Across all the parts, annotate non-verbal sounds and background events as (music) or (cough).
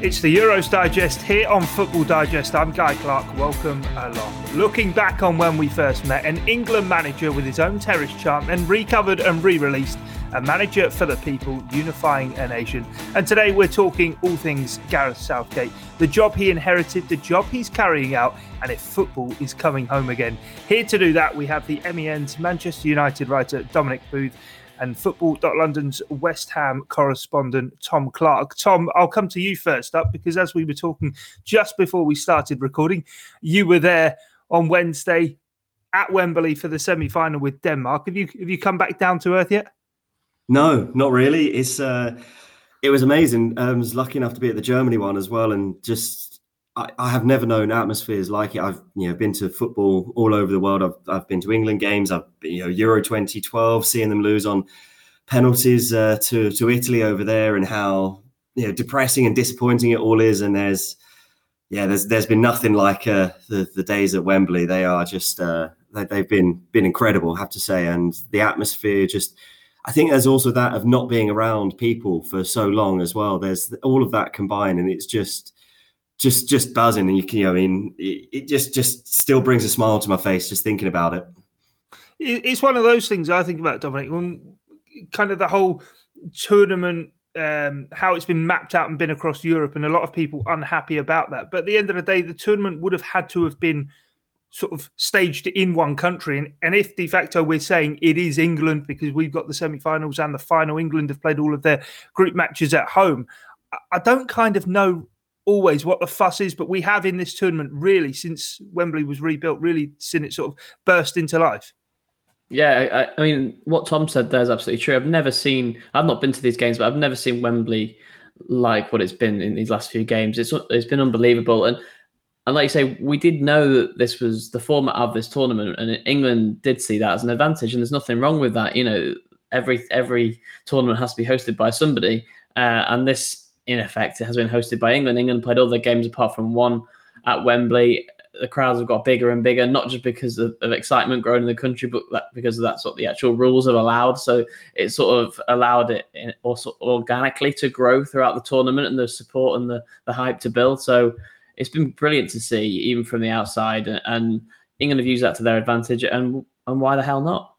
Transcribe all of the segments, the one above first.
It's the Euros Digest here on Football Digest. I'm Guy Clarke. Welcome along. Looking back on when we first met, an England manager with his own terrace chant, then recovered and re released, a manager for the people, unifying a nation. And today we're talking all things Gareth Southgate, the job he inherited, the job he's carrying out, and if football is coming home again. Here to do that, we have the MEN's Manchester United writer Dominic Booth and Football.London's West Ham correspondent Tom Clark. Tom, I'll come to you first up because as we were talking just before we started recording, you were there on Wednesday at Wembley for the semi-final with Denmark. Have you have you come back down to earth yet? No, not really. It's uh, it was amazing. Um, I was lucky enough to be at the Germany one as well, and just I, I, have never known atmospheres like it. I've you know been to football all over the world. I've I've been to England games. I've you know Euro 2012, seeing them lose on penalties uh, to to Italy over there, and how you know depressing and disappointing it all is. And there's yeah, there's there's been nothing like uh, the the days at Wembley. They are just uh, they, have been been incredible, I have to say, and the atmosphere just. I think there's also that of not being around people for so long as well. There's all of that combined, and it's just just just buzzing, and you can, you know, I mean, it, it just just still brings a smile to my face just thinking about it. It's one of those things I think about, Dominic. When kind of the whole tournament um, how it's been mapped out and been across Europe, and a lot of people unhappy about that. But at the end of the day, the tournament would have had to have been sort of staged in one country. And, and if de facto we're saying it is England because we've got the semi-finals and the final, England have played all of their group matches at home. I don't kind of know always what the fuss is, but we have in this tournament really since Wembley was rebuilt, really seen it sort of burst into life. Yeah, I, I, mean, what Tom said there is absolutely true. I've never seen, I've not been to these games, but I've never seen Wembley like what it's been in these last few games. It's it's been unbelievable, and and like you say, we did know that this was the format of this tournament, and England did see that as an advantage, and there's nothing wrong with that. You know, every every tournament has to be hosted by somebody, uh, and this in effect, it has been hosted by England. England played all their games apart from one at Wembley. The crowds have got bigger and bigger, not just because of, of excitement growing in the country, but that, because that's what the actual rules have allowed. So it sort of allowed it in, also organically to grow throughout the tournament and the support and the, the hype to build. So it's been brilliant to see, even from the outside. And England have used that to their advantage. And and why the hell not?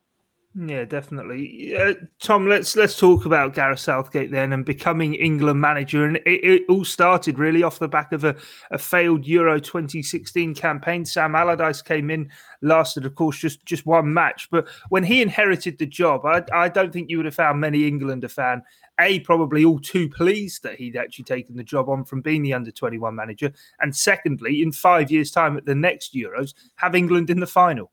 Yeah, definitely. Uh, Tom, let's let's talk about Gareth Southgate then and becoming England manager. And it, it, all started really off the back of a, a failed Euro 2016 campaign. Sam Allardyce came in, lasted, of course, just just one match. But when he inherited the job, I, I don't think you would have found many England a fan. A, probably all too pleased that he'd actually taken the job on from being the under 21 manager. And secondly, in five years' time at the next Euros, have England in the final.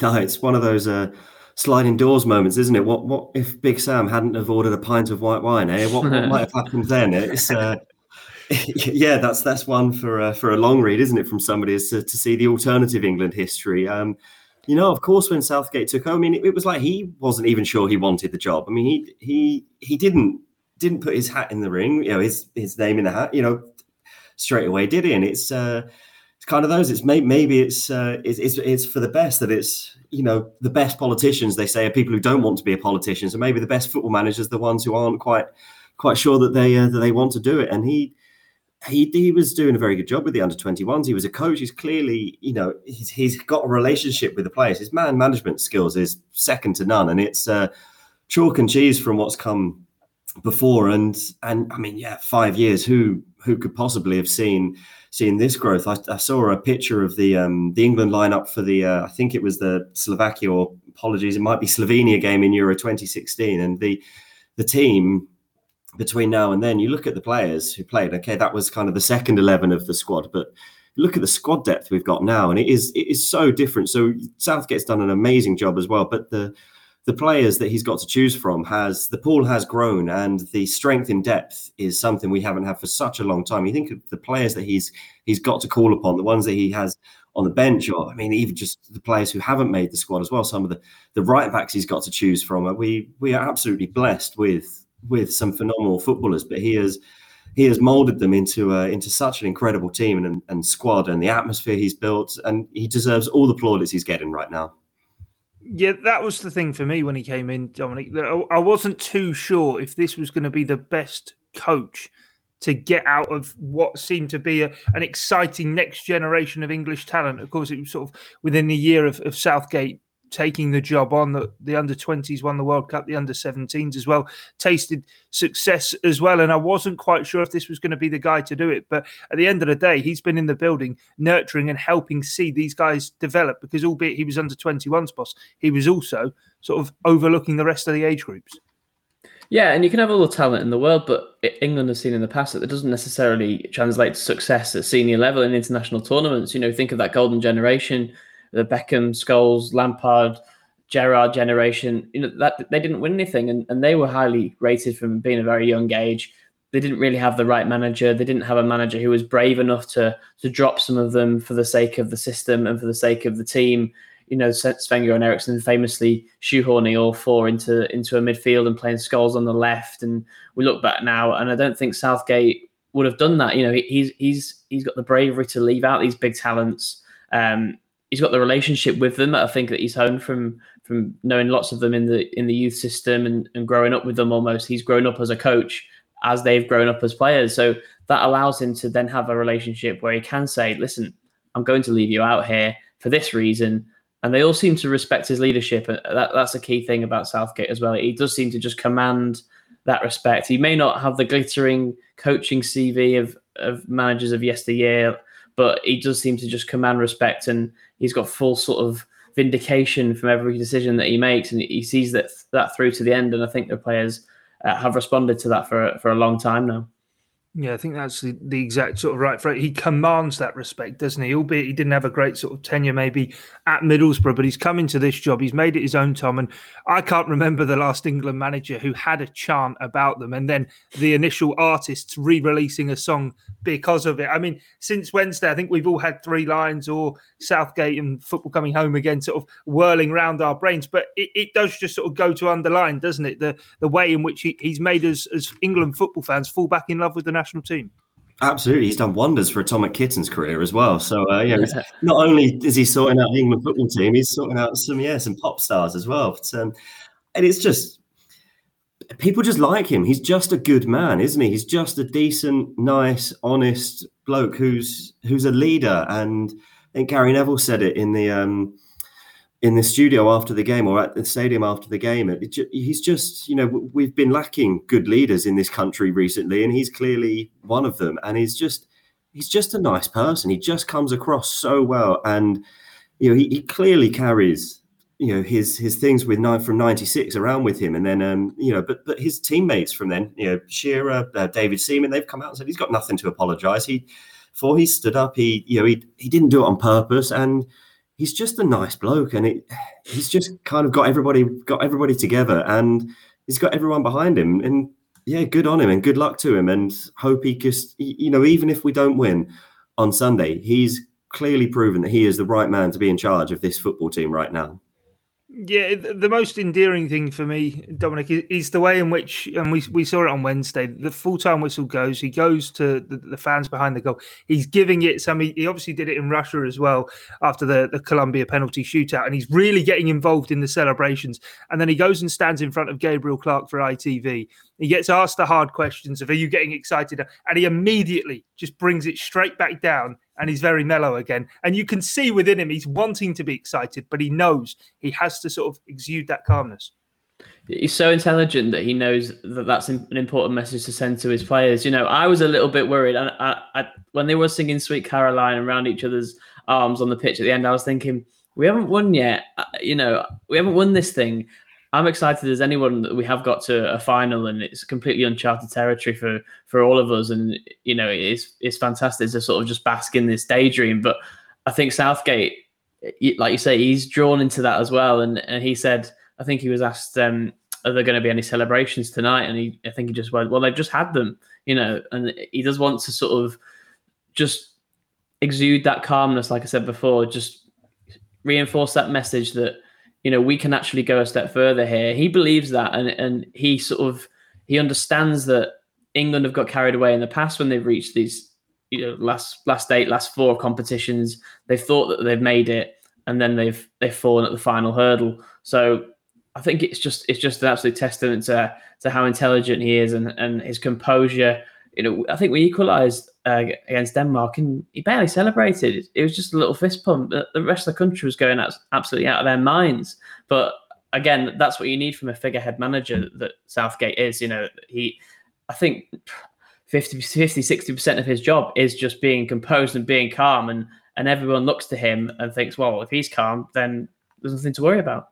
No, it's one of those. Uh sliding doors moments, isn't it? What what if Big Sam hadn't have ordered a pint of white wine? Eh? What, what might have happened then? It's uh, (laughs) yeah, that's that's one for uh, for a long read, isn't it? From somebody is to, to see the alternative England history. Um, you know, of course, when Southgate took over, I mean, it, it, was like he wasn't even sure he wanted the job. I mean, he he he didn't didn't put his hat in the ring, you know, his his name in the hat, you know, straight away, did he? And it's uh, kind of those. It's maybe maybe it's, uh, it's it's it's for the best that it's you know the best politicians they say are people who don't want to be a politician. So maybe the best football managers the ones who aren't quite quite sure that they uh, that they want to do it. And he he he was doing a very good job with the under 21s. He was a coach. He's clearly you know he's he's got a relationship with the players. His man management skills is second to none, and it's uh, chalk and cheese from what's come before. And and I mean yeah, five years. Who who could possibly have seen seeing this growth. I, I saw a picture of the um, the England lineup for the uh, I think it was the Slovakia or apologies, it might be Slovenia game in Euro 2016, and the the team between now and then. You look at the players who played. Okay, that was kind of the second eleven of the squad, but look at the squad depth we've got now, and it is it is so different. So Southgate's done an amazing job as well, but the the players that he's got to choose from has the pool has grown and the strength in depth is something we haven't had for such a long time. You think of the players that he's he's got to call upon, the ones that he has on the bench, or I mean, even just the players who haven't made the squad as well. Some of the the right backs he's got to choose from. We we are absolutely blessed with with some phenomenal footballers, but he has he has molded them into uh, into such an incredible team and, and squad, and the atmosphere he's built, and he deserves all the plaudits he's getting right now. Yeah, that was the thing for me when he came in, Dominic. I wasn't too sure if this was going to be the best coach to get out of what seemed to be a, an exciting next generation of English talent. Of course, it was sort of within a year of, of Southgate taking the job on. The, the under 20s won the World Cup, the under 17s as well, tasted success as well. And I wasn't quite sure if this was going to be the guy to do it. But at the end of the day, he's been in the building nurturing and helping see these guys develop because, albeit he was under 21's boss, he was also sort of overlooking the rest of the age groups. Yeah, and you can have all the talent in the world, but England has seen in the past that it doesn't necessarily translate to success at senior level in international tournaments. You know, think of that golden generation the Beckham, Scholes, Lampard, Gerrard generation, you know, that they didn't win anything and, and they were highly rated from being a very young age. They didn't really have the right manager. They didn't have a manager who was brave enough to to drop some of them for the sake of the system and for the sake of the team. You know, Sven-Göran Eriksson famously shoehorning all four into into a midfield and playing Scholes on the left. And we look back now, and I don't think Southgate would have done that. You know, he's he's he's got the bravery to leave out these big talents. Um, he's got the relationship with them. I think that he's honed from from knowing lots of them in the in the youth system and, and growing up with them almost. He's grown up as a coach as they've grown up as players. So that allows him to then have a relationship where he can say, listen, I'm going to leave you out here for this reason. And they all seem to respect his leadership. And that, that's a key thing about Southgate as well. He does seem to just command that respect. He may not have the glittering coaching CV of, of managers of yesteryear, but he does seem to just command respect and he's got full sort of vindication from every decision that he makes, and he sees that that through to the end. And I think the players uh, have responded to that for for a long time now. Yeah, I think that's the, the exact sort of right for it. He commands that respect, doesn't he? Albeit he didn't have a great sort of tenure maybe at Middlesbrough, but he's come into this job. He's made it his own, Tom. And I can't remember the last England manager who had a chant about them and then the initial artists re releasing a song because of it. I mean, since Wednesday, I think we've all had Three Lions or Southgate and football coming home again, sort of whirling around our brains. But it, it does just sort of go to underline, doesn't it? The the way in which he, he's made us as England football fans fall back in love with the national team. Absolutely, he's done wonders for Atomic Kitten's career as well. So uh, yeah, not only is he sorting out the England football team, he's sorting out some yeah some pop stars as well. But, um, and it's just people just like him. He's just a good man, isn't he? He's just a decent, nice, honest bloke who's who's a leader. And I think Gary Neville said it in the um, in the studio after the game or at the stadium after the game. It, it, he's just, you know, we've been lacking good leaders in this country recently, and he's clearly one of them. And he's just, he's just a nice person. He just comes across so well, and you know, he, he clearly carries, you know, his his things with nine from '96 around with him, and then, um, you know, but but his teammates from then, you know, Shearer, uh, David Seaman, they've come out and said he's got nothing to apologise. He, for he stood up, he, you know, he he didn't do it on purpose, and he's just a nice bloke, and it, he's just kind of got everybody got everybody together, and he's got everyone behind him. And yeah, good on him, and good luck to him, and hope he just you know even if we don't win on Sunday, he's clearly proven that he is the right man to be in charge of this football team right now. Yeah, the most endearing thing for me, Dominic, is the way in which, and we we saw it on Wednesday. The full time whistle goes. He goes to the, the, fans behind the goal. He's giving it some. He, he, obviously did it in Russia as well after the the Colombia penalty shootout, and he's really getting involved in the celebrations. And then he goes and stands in front of Gabriel Clarke for ITV. He gets asked the hard questions of, "Are you getting excited?" And he immediately just brings it straight back down and he's very mellow again. And you can see within him he's wanting to be excited, but he knows he has to sort of exude that calmness. He's so intelligent that he knows that that's an important message to send to his players. You know, I was a little bit worried, and I, I, when they were singing "Sweet Caroline" around each other's arms on the pitch at the end, I was thinking, we haven't won yet. Uh, you know, we haven't won this thing. I'm excited as anyone that we have got to a final, and it's completely uncharted territory for for all of us. And you know, it's it's fantastic to sort of just bask in this daydream. But I think Southgate, like you say, he's drawn into that as well. And and he said I think he was asked, um, "Are there going to be any celebrations tonight?" And he, I think he just went, "Well, they've just had them," you know. And he does want to sort of just exude that calmness, like I said before, just reinforce that message that you know we can actually go a step further here. He believes that, and and he sort of he understands that England have got carried away in the past when they've reached these you know last last eight, last four competitions. They've thought that they've made it, and then they've they've fallen at the final hurdle. So I think it's just it's just an absolute testament to to how intelligent he is and and his composure. You know, I think we equalised uh, against Denmark, and he barely celebrated. It was just a little fist pump. The rest of the country was going absolutely out of their minds. But again, that's what you need from a figurehead manager that Southgate is. You know, he, I think 50, 50 60% of his job is just being composed and being calm. And, and everyone looks to him and thinks, well, if he's calm, then there's nothing to worry about.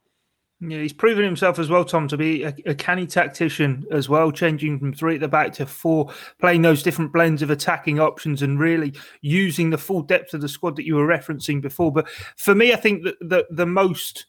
Yeah, he's proven himself as well, Tom, to be a, a, canny tactician as well, changing from three at the back to four, playing those different blends of attacking options and really using the full depth of the squad that you were referencing before. But for me, I think that the, the most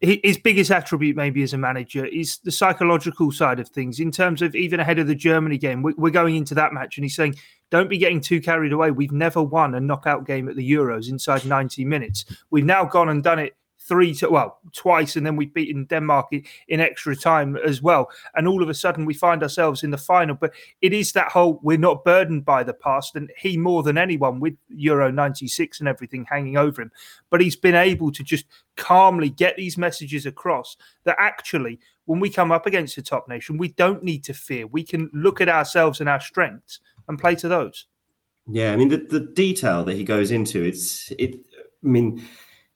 his biggest attribute, maybe as a manager, is the psychological side of things. In terms of even ahead of the Germany game, we're going into that match, and he's saying, "Don't be getting too carried away. We've never won a knockout game at the Euros inside 90 minutes. We've now gone and done it three to well twice and then we've beaten denmark in, extra time as well. And all of a sudden we find ourselves in the final. But it is that whole we're not burdened by the past and he more than anyone with euro 96 and everything hanging over him. But he's been able to just calmly get these messages across that actually when we come up against a top nation we don't need to fear. We can look at ourselves and our strengths and play to those. Yeah i mean the, the detail that he goes into it's it i mean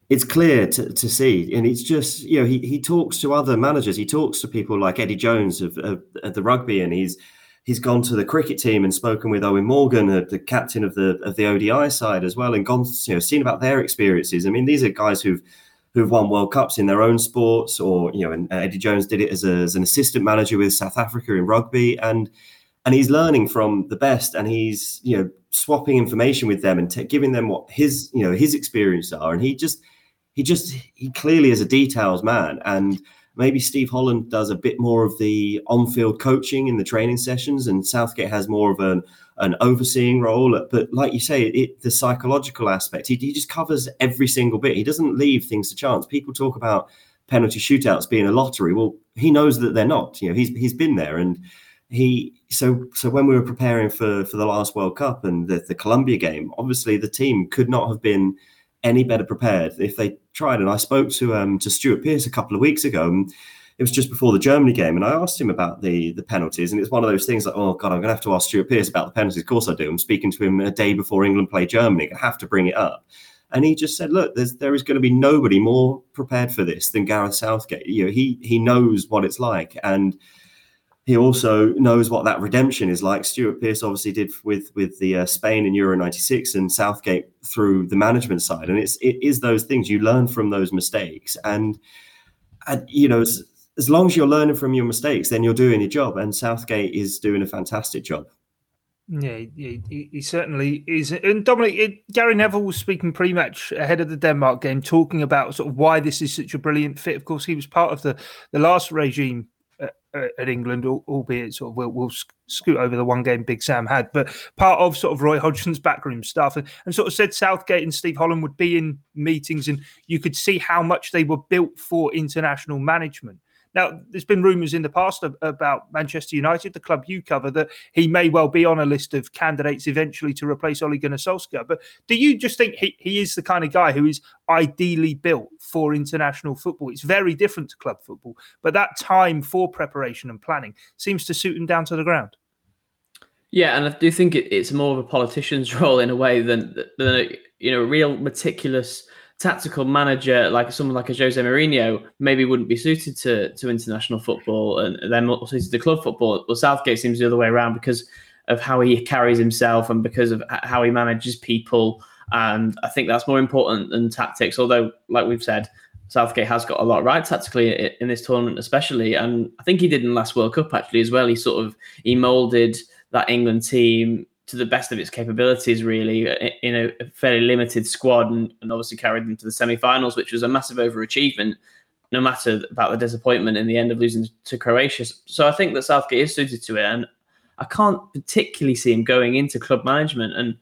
it's clear to, to see. And it's just, you know, he, he talks to other managers. He talks to people like Eddie Jones of, of, of the rugby, and he's he's gone to the cricket team and spoken with Eoin Morgan, the, the, captain of the of the ODI side as well, and gone, you know, seen about their experiences. I mean, these are guys who've who've won World Cups in their own sports, or you know, and uh, Eddie Jones did it as, a, as an assistant manager with South Africa in rugby, and and he's learning from the best, and he's you know swapping information with them and t- giving them what his you know his experiences are, and he just he just he clearly is a details man. And maybe Steve Holland does a bit more of the on-field coaching in the training sessions and Southgate has more of an an overseeing role. But like you say it the psychological aspect he, he just covers every single bit. He doesn't leave things to chance. People talk about penalty shootouts being a lottery. Well he knows that they're not. You know he's he's been there. And he so so when we were preparing for for the last World Cup and the, the Colombia game obviously the team could not have been any better prepared if they tried. And I spoke to um, to Stuart Pearce a couple of weeks ago. And it was just before the Germany game, and I asked him about the the penalties. And it's one of those things like, oh god, I'm going to have to ask Stuart Pearce about the penalties. Of course I do. I'm speaking to him a day before England play Germany. I have to bring it up. And he just said, "Look, there's, there is going to be nobody more prepared for this than Gareth Southgate. You know, he he knows what it's like, and he also knows what that redemption is like. Stuart Pearce obviously did with with the uh, Spain in Euro '96 and Southgate through the management side, and it's it is those things you learn from those mistakes, and, and you know as, as long as you're learning from your mistakes, then you're doing your job, and Southgate is doing a fantastic job. Yeah, he, he, certainly is. And Dominic, it, Gary Neville was speaking pre-match ahead of the Denmark game, talking about sort of why this is such a brilliant fit. Of course, he was part of the the last regime at England, albeit sort of we'll, we'll, scoot over the one game Big Sam had, but part of sort of Roy Hodgson's backroom stuff, and, and, sort of said Southgate and Steve Holland would be in meetings, and you could see how much they were built for international management. Now, there's been rumours in the past about Manchester United, the club you cover, that he may well be on a list of candidates eventually to replace Ole Gunnar Solskjaer. But do you just think he, he is the kind of guy who is ideally built for international football? It's very different to club football, but that time for preparation and planning seems to suit him down to the ground. Yeah, and I do think it, it's more of a politician's (laughs) role in a way than than a, you know real meticulous tactical manager like someone like a Jose Mourinho maybe wouldn't be suited to to international football and then suited to club football. Well, Southgate seems the other way around because of how he carries himself and because of how he manages people. And I think that's more important than tactics. Although, like we've said, Southgate has got a lot right tactically in this tournament, especially. And I think he did in the last World Cup actually as well. He sort of he molded that England team to the best of its capabilities, really, uh, in a fairly limited squad, and, and obviously carried them to the semi-finals, which was a massive overachievement. no matter about the disappointment in the end of losing to Croatia. So I think that Southgate is suited to it, and I can't particularly see him going into club management. And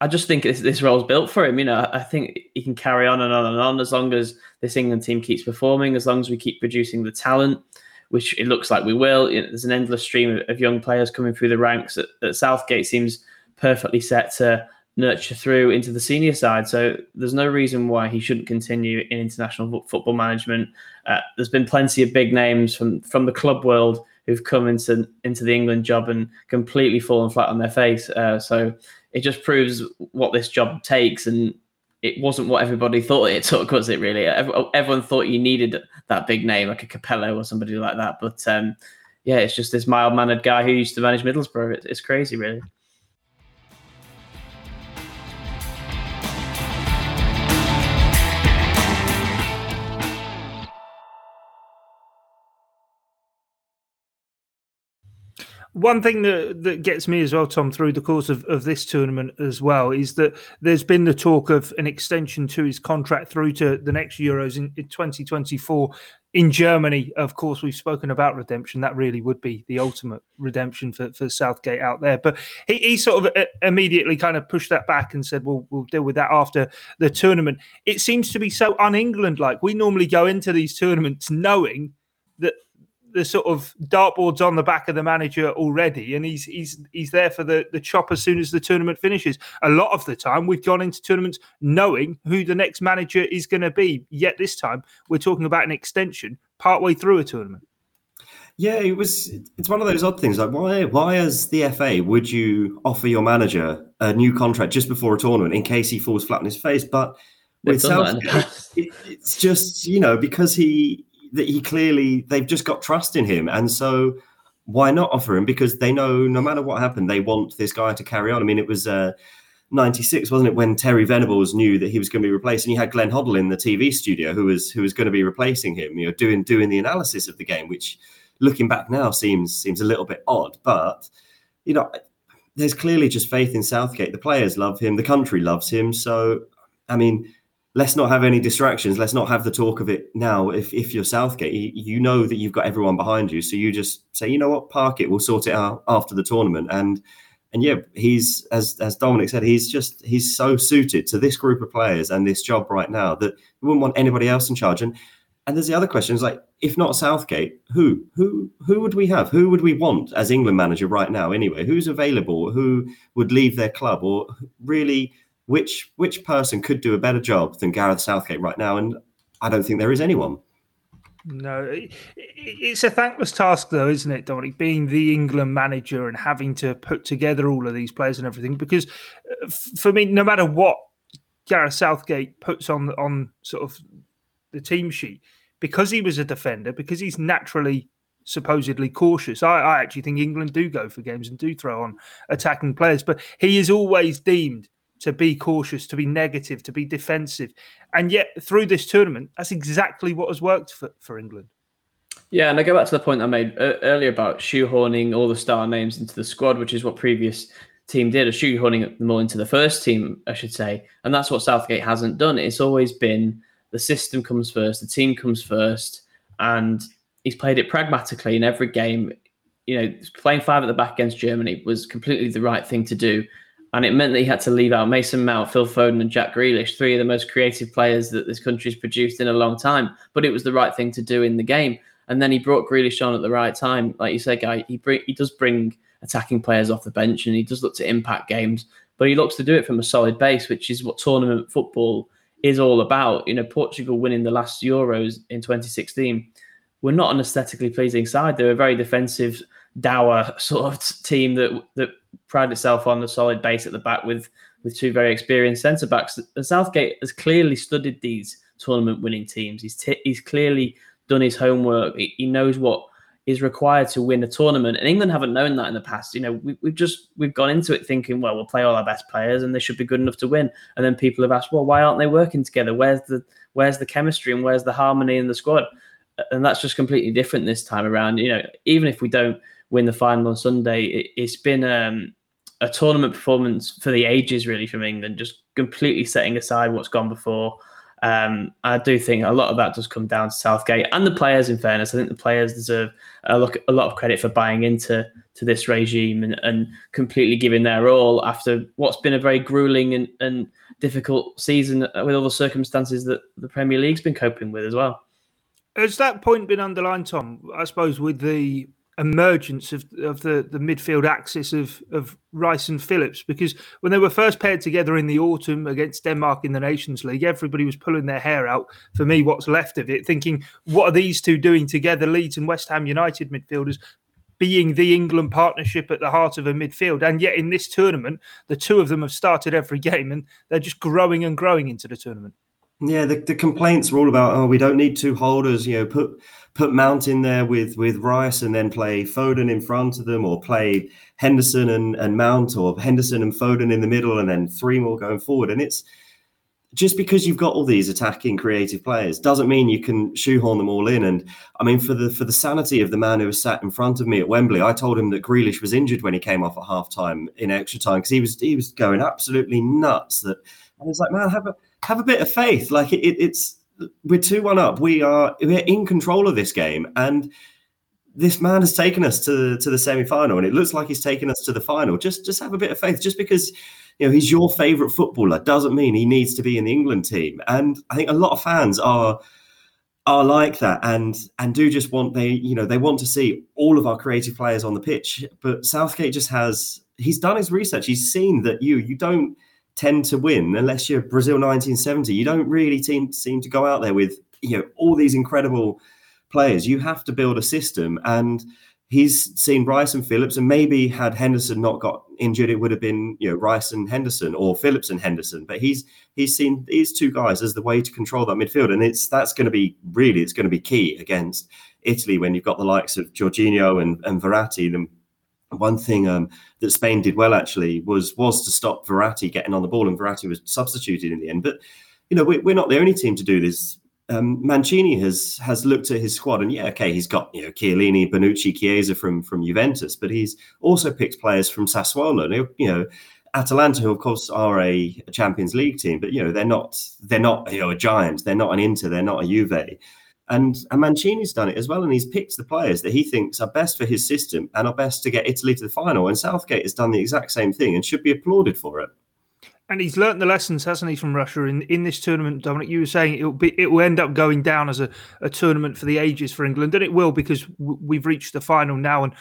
I just think this, this role's built for him. You know, I think he can carry on and on and on as long as this England team keeps performing, as long as we keep producing the talent, which it looks like we will. There's an endless stream of, young players coming through the ranks that, that Southgate seems perfectly set to nurture through into the senior side. So there's no reason why he shouldn't continue in international football management. Uh, there's been plenty of big names from from the club world who've come into into the England job and completely fallen flat on their face. Uh, so it just proves what this job takes and. It wasn't what everybody (laughs) thought it took, was it? Really, everyone thought you needed that big name, like a Capello or somebody like that. But um, yeah, it's just this mild mannered guy who used to manage Middlesbrough. it's crazy, really. One thing that, that gets me as well, Tom, through the course of, of this tournament as well, is that there's been the talk of an extension to his contract through to the next Euros in, in 2024 in Germany. Of course, we've spoken about redemption. That really would be the ultimate redemption for, for Southgate out there. But he, he sort of uh, immediately kind of pushed that back and said, well, we'll deal with that after the tournament. It seems to be so un England like. We normally go into these tournaments knowing that the sort of dartboards on the back of the manager already, and he's he's he's there for the the chop as soon as the tournament finishes. A lot of the time, we've gone into tournaments knowing who the next manager is going to be. Yet this time, we're talking about an extension partway through a tournament. Yeah, it was. It's one of those odd things. Like, why? Why, as the FA, would you offer your manager a new contract just before a tournament in case he falls flat on his face? But with Southgate, it, it's just you know because he that he clearly they've just got trust in him, and so why not offer him? Because they know no matter what happened, they want this guy to carry on. I mean, it was. Uh, 96 wasn't it when Terry Venables knew that he was going to be replaced and you had Glenn Hoddle in the TV studio who was who was going to be replacing him you know doing doing the analysis of the game which looking back now seems seems a little bit odd but you know there's clearly just faith in Southgate the players love him the country loves him so I mean let's not have any distractions. Let's not have the talk of it now. If if you're Southgate, you, know that you've got everyone behind you, so you just say, you know what, park it. We'll sort it out after the tournament. And and yeah, he's as as Dominic said, he's just he's so suited to this group of players and this job right now that we wouldn't want anybody else in charge. And and there's the other question is like, if not Southgate, who who who would we have? Who would we want as England manager right now? Anyway, who's available? Who would leave their club or really? Which which person could do a better job than Gareth Southgate right now? And I don't think there is anyone. No, it's a thankless task, though, isn't it, Dominic? Being the England manager and having to put together all of these players and everything. Because uh, for me, no matter what Gareth Southgate puts on on sort of the team sheet, because he was a defender, because he's naturally supposedly cautious. I, I actually think England do go for games and do throw on attacking players, but he is always deemed to be cautious, to be negative, to be defensive. And yet, through this tournament, that's exactly what has worked for, for England. Yeah, and I go back to the point I made uh, earlier about shoehorning all the star names into the squad, which is what previous team did, or shoehorning them all into the first team, I should say. And that's what Southgate hasn't done. It's always been the system comes first, the team comes first, and he's played it pragmatically in every game. You know, playing five at the back against Germany was completely the right thing to do and it meant that he had to leave out Mason Mount, Phil Foden, and Jack Grealish, three of the most creative players that this country's produced in a long time. But it was the right thing to do in the game. And then he brought Grealish on at the right time, like you say, guy. He bring, he does bring attacking players off the bench, and he does look to impact games. But he looks to do it from a solid base, which is what tournament football is all about. You know, Portugal winning the last Euros in 2016 were not an aesthetically pleasing side. They were very defensive, dour sort of team that that pride itself on the solid base at the back with with two very experienced centre backs. Southgate has clearly studied these tournament winning teams. He's t- he's clearly done his homework. He, he, knows what is required to win a tournament. And England haven't known that in the past. You know, we, we've just we've gone into it thinking, well, we'll play all our best players and they should be good enough to win. And then people have asked, well, why aren't they working together? Where's the where's the chemistry and where's the harmony in the squad? And that's just completely different this time around. You know, even if we don't win the final on Sunday. It, has been um, a tournament performance for the ages, really, from England, just completely setting aside what's gone before. Um, I do think a lot of that does come down to Southgate and the players. In fairness, I think the players deserve a, look, a lot of credit for buying into to this regime and, and completely giving their all after what's been a very grueling and, and difficult season with all the circumstances that the Premier League's been coping with as well. Has that point been underlined, Tom? I suppose with the emergence of, of the, the midfield axis of, of Rice and Phillips because when they were first paired together in the autumn against Denmark in the Nations League, everybody was pulling their hair out for me, what's left of it, thinking, what are these two doing together, Leeds and West Ham United midfielders? Being the England partnership at the heart of a midfield. And yet in this tournament, the two of them have started every game and they're just growing and growing into the tournament. Yeah, the, the complaints were all about oh we don't need two holders. You know, put put Mount in there with with Rice and then play Foden in front of them, or play Henderson and, and Mount, or Henderson and Foden in the middle, and then three more going forward. And it's just because you've got all these attacking creative players doesn't mean you can shoehorn them all in. And I mean, for the for the sanity of the man who was sat in front of me at Wembley, I told him that Grealish was injured when he came off at half time in extra time because he was he was going absolutely nuts. That I was like, man, have a have a bit of faith. Like it, it's we're two one up. We are we're in control of this game, and this man has taken us to to the semi final, and it looks like he's taken us to the final. Just just have a bit of faith. Just because you know he's your favourite footballer doesn't mean he needs to be in the England team. And I think a lot of fans are are like that and and do just want they you know they want to see all of our creative players on the pitch but southgate just has he's done his research he's seen that you you don't tend to win unless you're Brazil 1970. You don't really seem, seem to go out there with you know all these incredible players. You have to build a system, and he's seen Rice and Phillips, and maybe had Henderson not got injured, it would have been you know Rice and Henderson or Phillips and Henderson. But he's he's seen these two guys as the way to control that midfield, and it's that's going to be really it's going to be key against Italy when you've got the likes of Jorginho and and Verratti, them one thing um, that Spain did well actually was was to stop Verratti getting on the ball, and Verratti was substituted in the end. But you know, we, are not the only team to do this. Um, Mancini has has looked at his squad, and yeah, okay, he's got you know Chiellini, Bonucci, Chiesa from from Juventus, but he's also picked players from Sassuolo. You know, Atalanta, who of course are a, a Champions League team, but you know they're not they're not you know a giant. They're not an Inter. They're not a Juve. And, and Mancini's done it as well. And he's picked the players that he thinks are best for his system and are best to get Italy to the final. And Southgate has done the exact same thing and should be applauded for it. And he's learnt the lessons, hasn't he, from Russia in, in this tournament, Dominic? You were saying it will be it will end up going down as a, a tournament for the ages for England, and it will because we've reached the final now, and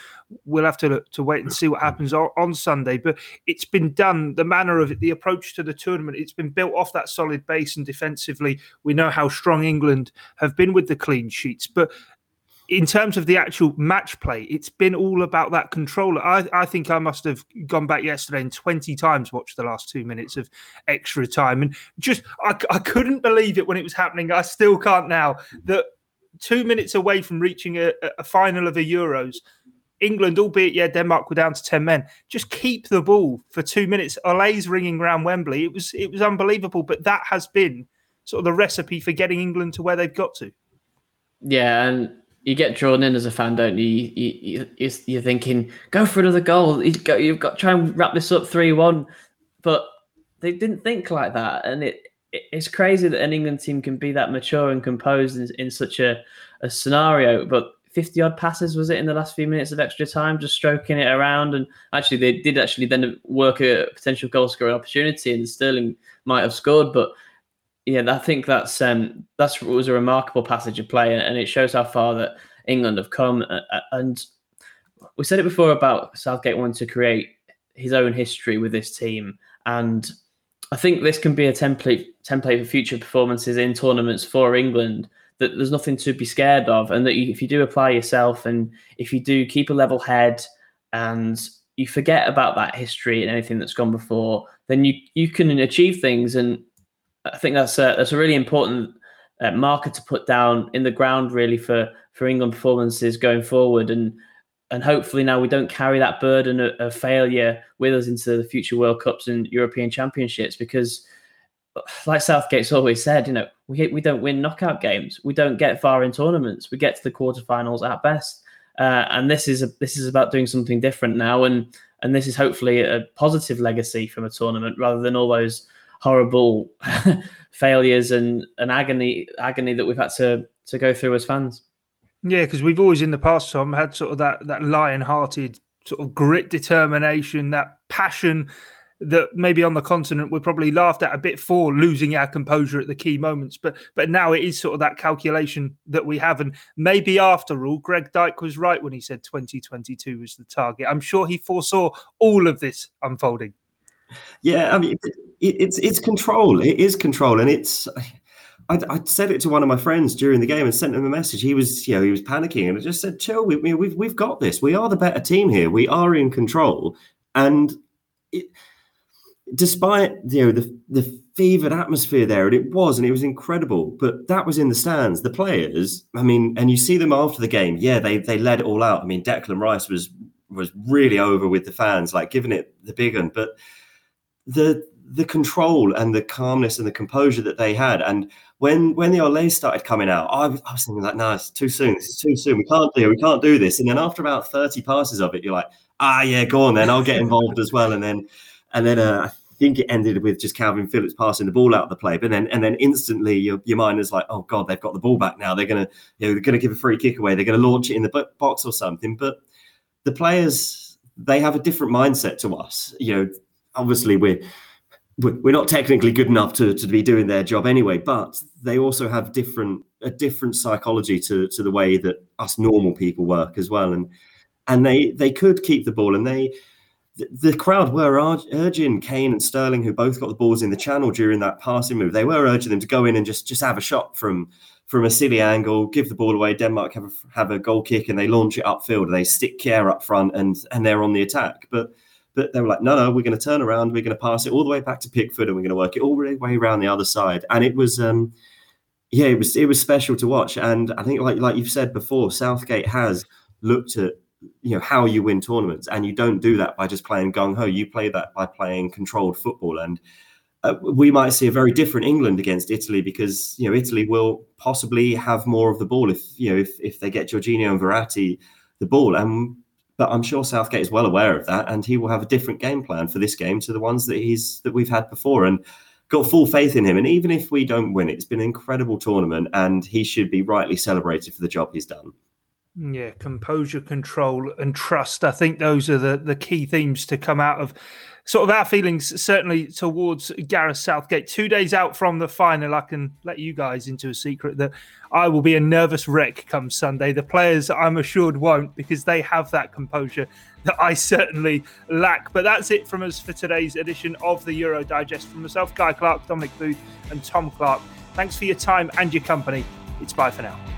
we'll have to to wait and see what happens on, on, Sunday. But it's been done. The manner of it, the approach to the tournament, it's been built off that solid base, and defensively, we know how strong England have been with the clean sheets. But in terms of the actual match play, it's been all about that controller. I, I think I must have gone back yesterday and 20 times watched the last two minutes of extra time. And just, I, I couldn't believe it when it was happening. I still can't now. That two minutes away from reaching a, a final of the Euros, England, albeit, yeah, Denmark were down to 10 men, just keep the ball for two minutes. Ole's ringing around Wembley. It was, it was unbelievable. But that has been sort of the recipe for getting England to where they've got to. Yeah. And you get drawn in as a fan, don't you? you, you you're thinking, go for another goal. You've got, you've got try and wrap this up three one, but they didn't think like that, and it it's crazy that an England team can be that mature and composed in, in such a, a scenario. But 50 odd passes was it in the last few minutes of extra time, just stroking it around. And actually, they did actually then work a potential goal scoring opportunity, and Sterling might have scored, but yeah, I think that's um, that's was a remarkable passage of play, and it shows how far that England have come. And we said it before about Southgate wanting to create his own history with this team, and I think this can be a template template for future performances in tournaments for England. That there's nothing to be scared of, and that you, if you do apply yourself, and if you do keep a level head, and you forget about that history and anything that's gone before, then you you can achieve things and I think that's a, that's a really important uh, marker to put down in the ground, really, for for England performances going forward, and and hopefully now we don't carry that burden of, of failure with us into the future World Cups and European Championships because. Like Southgate's always said, you know, we we don't win knockout games. We don't get far in tournaments. We get to the quarterfinals at best. Uh, and this is a, this is about doing something different now, and and this is hopefully a positive legacy from a tournament rather than all those horrible (laughs) failures and an agony agony that we've had to to go through as fans. Yeah, because we've always in the past, Tom, had sort of that that lion-hearted sort of grit, determination, that passion that maybe on the continent we probably laughed at a bit for losing our composure at the key moments. But but now it is sort of that calculation that we have. And maybe after all greg dyke was right when he said 2022 was the target. I'm sure he foresaw all of this unfolding yeah i mean it, it's it's control it is control and it's I, I, said it to one of my friends during the game and sent him a message. He was, you know, he was panicking, and I just said, "Chill, we, we, we've we've got this. We are the better team here. We are in control." And it, despite you know the the fevered atmosphere there, and it was, and it was incredible. But that was in the stands. The players, I mean, and you see them after the game. Yeah, they they led it all out. I mean, Declan Rice was was really over with the fans, like giving it the big one. But the the control and the calmness and the composure that they had, and when when the Olés started coming out, I was, I was thinking like, no, it's too soon. This is too soon. We can't do. We can't do this. And then after about thirty passes of it, you're like, ah, yeah, go on then. I'll get involved as well. And then and then uh, I think it ended with just Kalvin Phillips passing the ball out of the play. But then and then instantly your, your mind is like, oh god, they've got the ball back now. They're gonna you know they're gonna give a free kick away. They're gonna launch it in the box or something. But the players they have a different mindset to us. You know, obviously we're we're not technically good enough to, to be doing their job anyway, but they also have different a different psychology to, to the way that us normal people work as well. And and they they could keep the ball and they the, crowd were urging Kane and Sterling, who both got the balls in the channel during that passing move. They were urging them to go in and just just have a shot from from a silly angle, give the ball away. Denmark have a, have a goal kick and they launch it upfield. They stick Kjær up front and and they're on the attack. But but they were like, no, no, we're going to turn around. We're going to pass it all the way back to Pickford and we're going to work it all the way around the other side. And it was, um, yeah, it was it was special to watch. And I think, like like you've said before, Southgate has looked at you know how you win tournaments and you don't do that by just playing gung ho you play that by playing controlled football and uh, we might see a very different england against italy because you know italy will possibly have more of the ball if you know if, if they get Jorginho and Verratti the ball and but i'm sure southgate is well aware of that and he will have a different game plan for this game to the ones that he's that we've had before and got full faith in him and even if we don't win it's been an incredible tournament and he should be rightly celebrated for the job he's done yeah, composure, control, and trust. I think those are the, the key themes to come out of sort of our feelings, certainly towards Gareth Southgate. Two days out from the final, I can let you guys into a secret that I will be a nervous wreck come Sunday. The players, I'm assured, won't because they have that composure that I certainly lack. But that's it from us for today's edition of the Euro Digest. From myself, Guy Clarke, Dominic Booth, and Tom Clark. Thanks for your time and your company. It's bye for now.